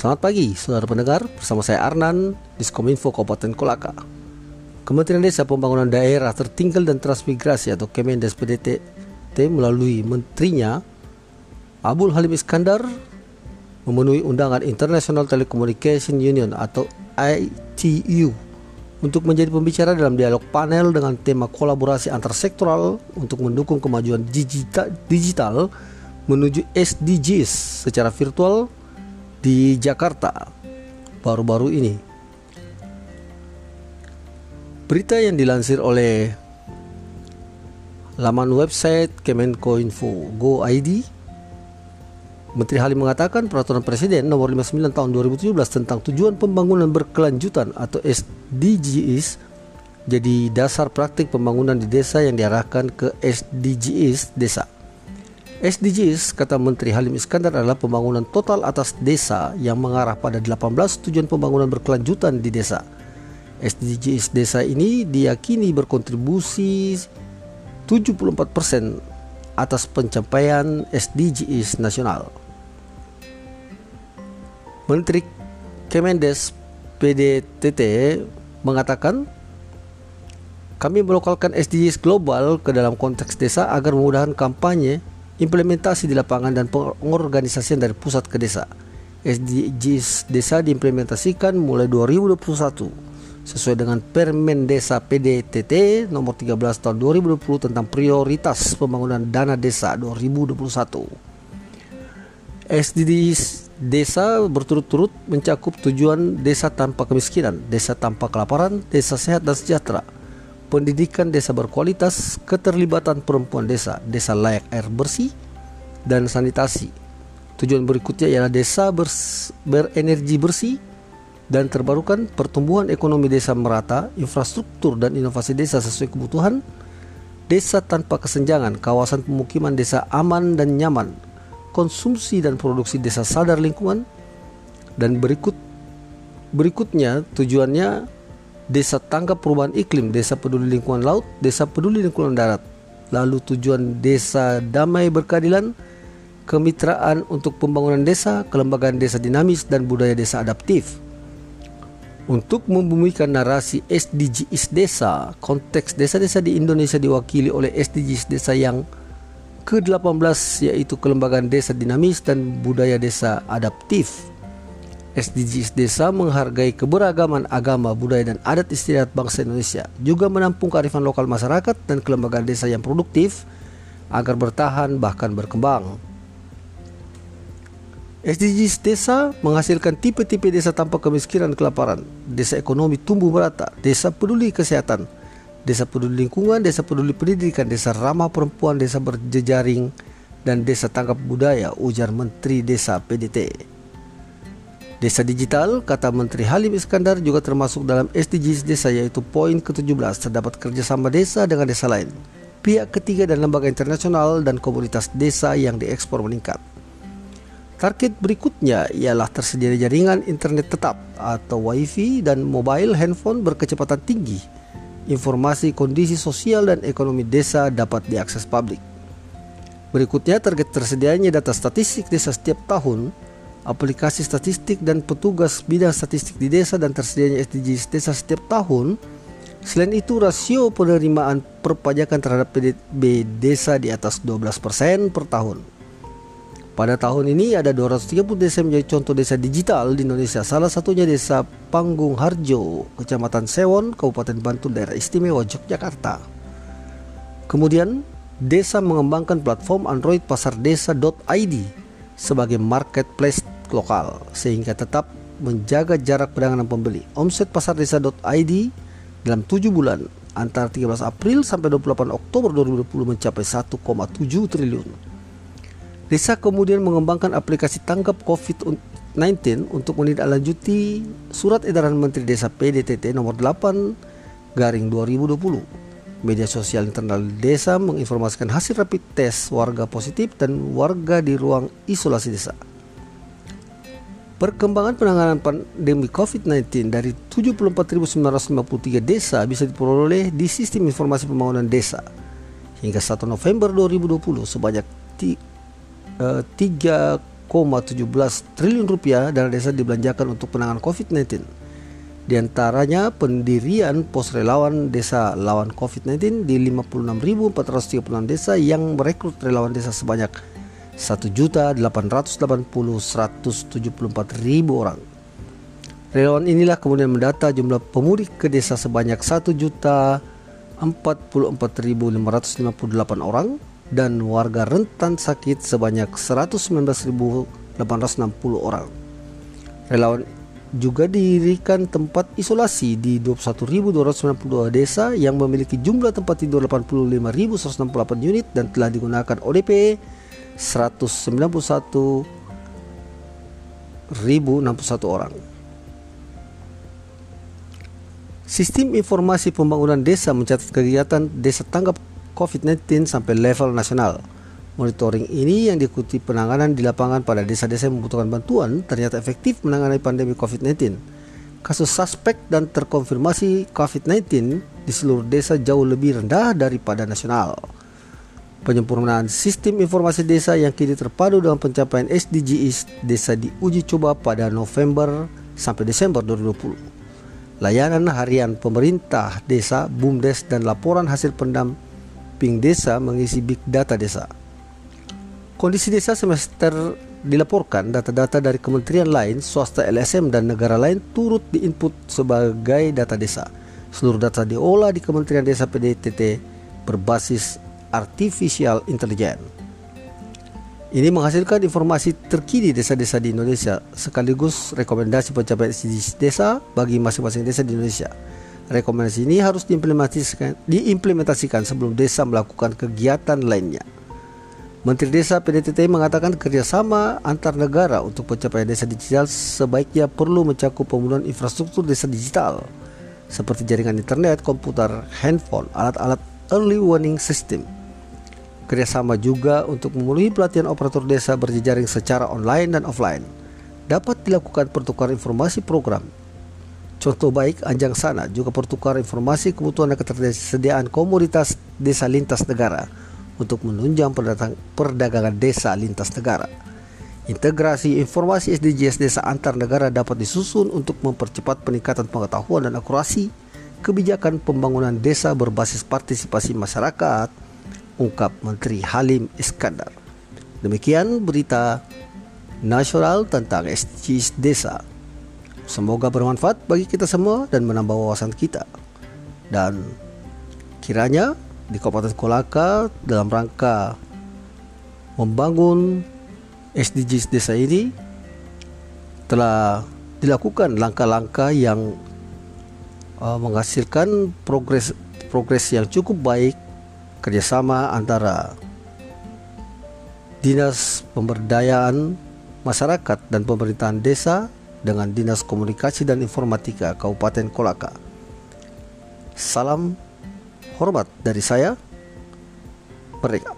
Selamat pagi, saudara pendengar. Bersama saya Arnan, Diskominfo Kabupaten Kolaka. Kementerian Desa Pembangunan Daerah Tertinggal dan Transmigrasi atau Kemendes PDT melalui menterinya Abdul Halim Iskandar memenuhi undangan International Telecommunication Union atau ITU untuk menjadi pembicara dalam dialog panel dengan tema kolaborasi antar sektoral untuk mendukung kemajuan digital menuju SDGs secara virtual di Jakarta baru-baru ini. Berita yang dilansir oleh laman website Kemenkoinfo Go ID Menteri Halim mengatakan peraturan Presiden nomor 59 tahun 2017 tentang tujuan pembangunan berkelanjutan atau SDGs jadi dasar praktik pembangunan di desa yang diarahkan ke SDGs desa. SDGs, kata Menteri Halim Iskandar adalah pembangunan total atas desa yang mengarah pada 18 tujuan pembangunan berkelanjutan di desa. SDGs desa ini diyakini berkontribusi 74% atas pencapaian SDGs nasional. Menteri Kemendes PDTT mengatakan kami melokalkan SDGs global ke dalam konteks desa agar memudahkan kampanye, implementasi di lapangan dan pengorganisasian dari pusat ke desa. SDGs desa diimplementasikan mulai 2021 sesuai dengan Permen Desa PDTT nomor 13 tahun 2020 tentang prioritas pembangunan dana desa 2021. SDGs desa berturut-turut mencakup tujuan desa tanpa kemiskinan, desa tanpa kelaparan, desa sehat dan sejahtera, pendidikan desa berkualitas, keterlibatan perempuan desa, desa layak air bersih, dan sanitasi. Tujuan berikutnya ialah desa berenergi bersih, dan terbarukan pertumbuhan ekonomi desa merata, infrastruktur dan inovasi desa sesuai kebutuhan, desa tanpa kesenjangan, kawasan pemukiman desa aman dan nyaman, konsumsi dan produksi desa sadar lingkungan, dan berikut berikutnya tujuannya desa tanggap perubahan iklim, desa peduli lingkungan laut, desa peduli lingkungan darat, lalu tujuan desa damai berkeadilan, kemitraan untuk pembangunan desa, kelembagaan desa dinamis, dan budaya desa adaptif. Untuk membumikan narasi SDGs desa, konteks desa-desa di Indonesia diwakili oleh SDGs desa yang ke-18 yaitu kelembagaan desa dinamis dan budaya desa adaptif. SDGs desa menghargai keberagaman agama, budaya dan adat istiadat bangsa Indonesia, juga menampung kearifan lokal masyarakat dan kelembagaan desa yang produktif agar bertahan bahkan berkembang. SDGs desa menghasilkan tipe-tipe desa tanpa kemiskinan kelaparan, desa ekonomi tumbuh merata, desa peduli kesehatan, desa peduli lingkungan, desa peduli pendidikan, desa ramah perempuan, desa berjejaring, dan desa tanggap budaya, ujar Menteri Desa PDT. Desa digital, kata Menteri Halim Iskandar juga termasuk dalam SDGs desa yaitu poin ke-17 terdapat kerjasama desa dengan desa lain, pihak ketiga dan lembaga internasional dan komunitas desa yang diekspor meningkat. Target berikutnya ialah tersedia jaringan internet tetap atau WiFi dan mobile handphone berkecepatan tinggi. Informasi kondisi sosial dan ekonomi desa dapat diakses publik. Berikutnya target tersedianya data statistik desa setiap tahun, aplikasi statistik dan petugas bidang statistik di desa dan tersedianya SDGs desa setiap tahun. Selain itu rasio penerimaan perpajakan terhadap PDB desa di atas 12% per tahun. Pada tahun ini ada 230 desa menjadi contoh desa digital di Indonesia. Salah satunya desa Panggung Harjo, Kecamatan Sewon, Kabupaten Bantul, Daerah Istimewa Yogyakarta. Kemudian, desa mengembangkan platform Android pasar desa.id sebagai marketplace lokal sehingga tetap menjaga jarak perdagangan pembeli. Omset pasar desa.id dalam 7 bulan antara 13 April sampai 28 Oktober 2020 mencapai 1,7 triliun. Desa kemudian mengembangkan aplikasi tanggap COVID-19 untuk menindaklanjuti surat edaran Menteri Desa PDTT nomor 8 garing 2020. Media sosial internal desa menginformasikan hasil rapid test warga positif dan warga di ruang isolasi desa. Perkembangan penanganan pandemi COVID-19 dari 74.953 desa bisa diperoleh di Sistem Informasi Pembangunan Desa. Hingga 1 November 2020 sebanyak 3,4 triliun rupiah dana desa dibelanjakan untuk penanganan COVID-19. Di antaranya pendirian pos relawan desa lawan COVID-19 di 56.436 desa yang merekrut relawan desa sebanyak 1.880.174.000 orang. Relawan inilah kemudian mendata jumlah pemudik ke desa sebanyak 1.044.558 orang dan warga rentan sakit sebanyak 119.860 orang. Relawan juga didirikan tempat isolasi di 21.292 desa yang memiliki jumlah tempat tidur 85.168 unit dan telah digunakan ODP 191.061 orang. Sistem informasi pembangunan desa mencatat kegiatan desa tanggap COVID-19 sampai level nasional. Monitoring ini yang diikuti penanganan di lapangan pada desa-desa yang membutuhkan bantuan ternyata efektif menangani pandemi COVID-19. Kasus suspek dan terkonfirmasi COVID-19 di seluruh desa jauh lebih rendah daripada nasional. Penyempurnaan sistem informasi desa yang kini terpadu dengan pencapaian SDGs desa diuji coba pada November sampai Desember 2020. Layanan harian pemerintah desa, BUMDes dan laporan hasil pendamping desa mengisi big data desa. Kondisi desa semester dilaporkan data-data dari kementerian lain, swasta LSM dan negara lain turut diinput sebagai data desa. Seluruh data diolah di Kementerian Desa PDTT berbasis artificial intelligence. Ini menghasilkan informasi terkini desa-desa di Indonesia sekaligus rekomendasi pencapaian SDGs desa bagi masing-masing desa di Indonesia. Rekomendasi ini harus diimplementasikan, diimplementasikan sebelum desa melakukan kegiatan lainnya. Menteri Desa PDTT mengatakan kerjasama antar negara untuk pencapaian desa digital sebaiknya perlu mencakup pembangunan infrastruktur desa digital seperti jaringan internet, komputer, handphone, alat-alat early warning system. Kerjasama juga untuk memenuhi pelatihan operator desa berjejaring secara online dan offline. Dapat dilakukan pertukaran informasi program. Contoh baik Anjang Sana juga pertukaran informasi kebutuhan dan ketersediaan komoditas desa lintas negara untuk menunjang perdagangan desa lintas negara. Integrasi informasi SDGs desa antar negara dapat disusun untuk mempercepat peningkatan pengetahuan dan akurasi kebijakan pembangunan desa berbasis partisipasi masyarakat, ungkap Menteri Halim Iskandar. Demikian berita nasional tentang SDGs desa. Semoga bermanfaat bagi kita semua dan menambah wawasan kita. Dan kiranya di Kabupaten Kolaka dalam rangka membangun SDGs desa ini telah dilakukan langkah-langkah yang uh, menghasilkan progres progres yang cukup baik kerjasama antara dinas pemberdayaan masyarakat dan pemerintahan desa dengan dinas komunikasi dan informatika Kabupaten Kolaka. Salam hormat dari saya. Merdeka.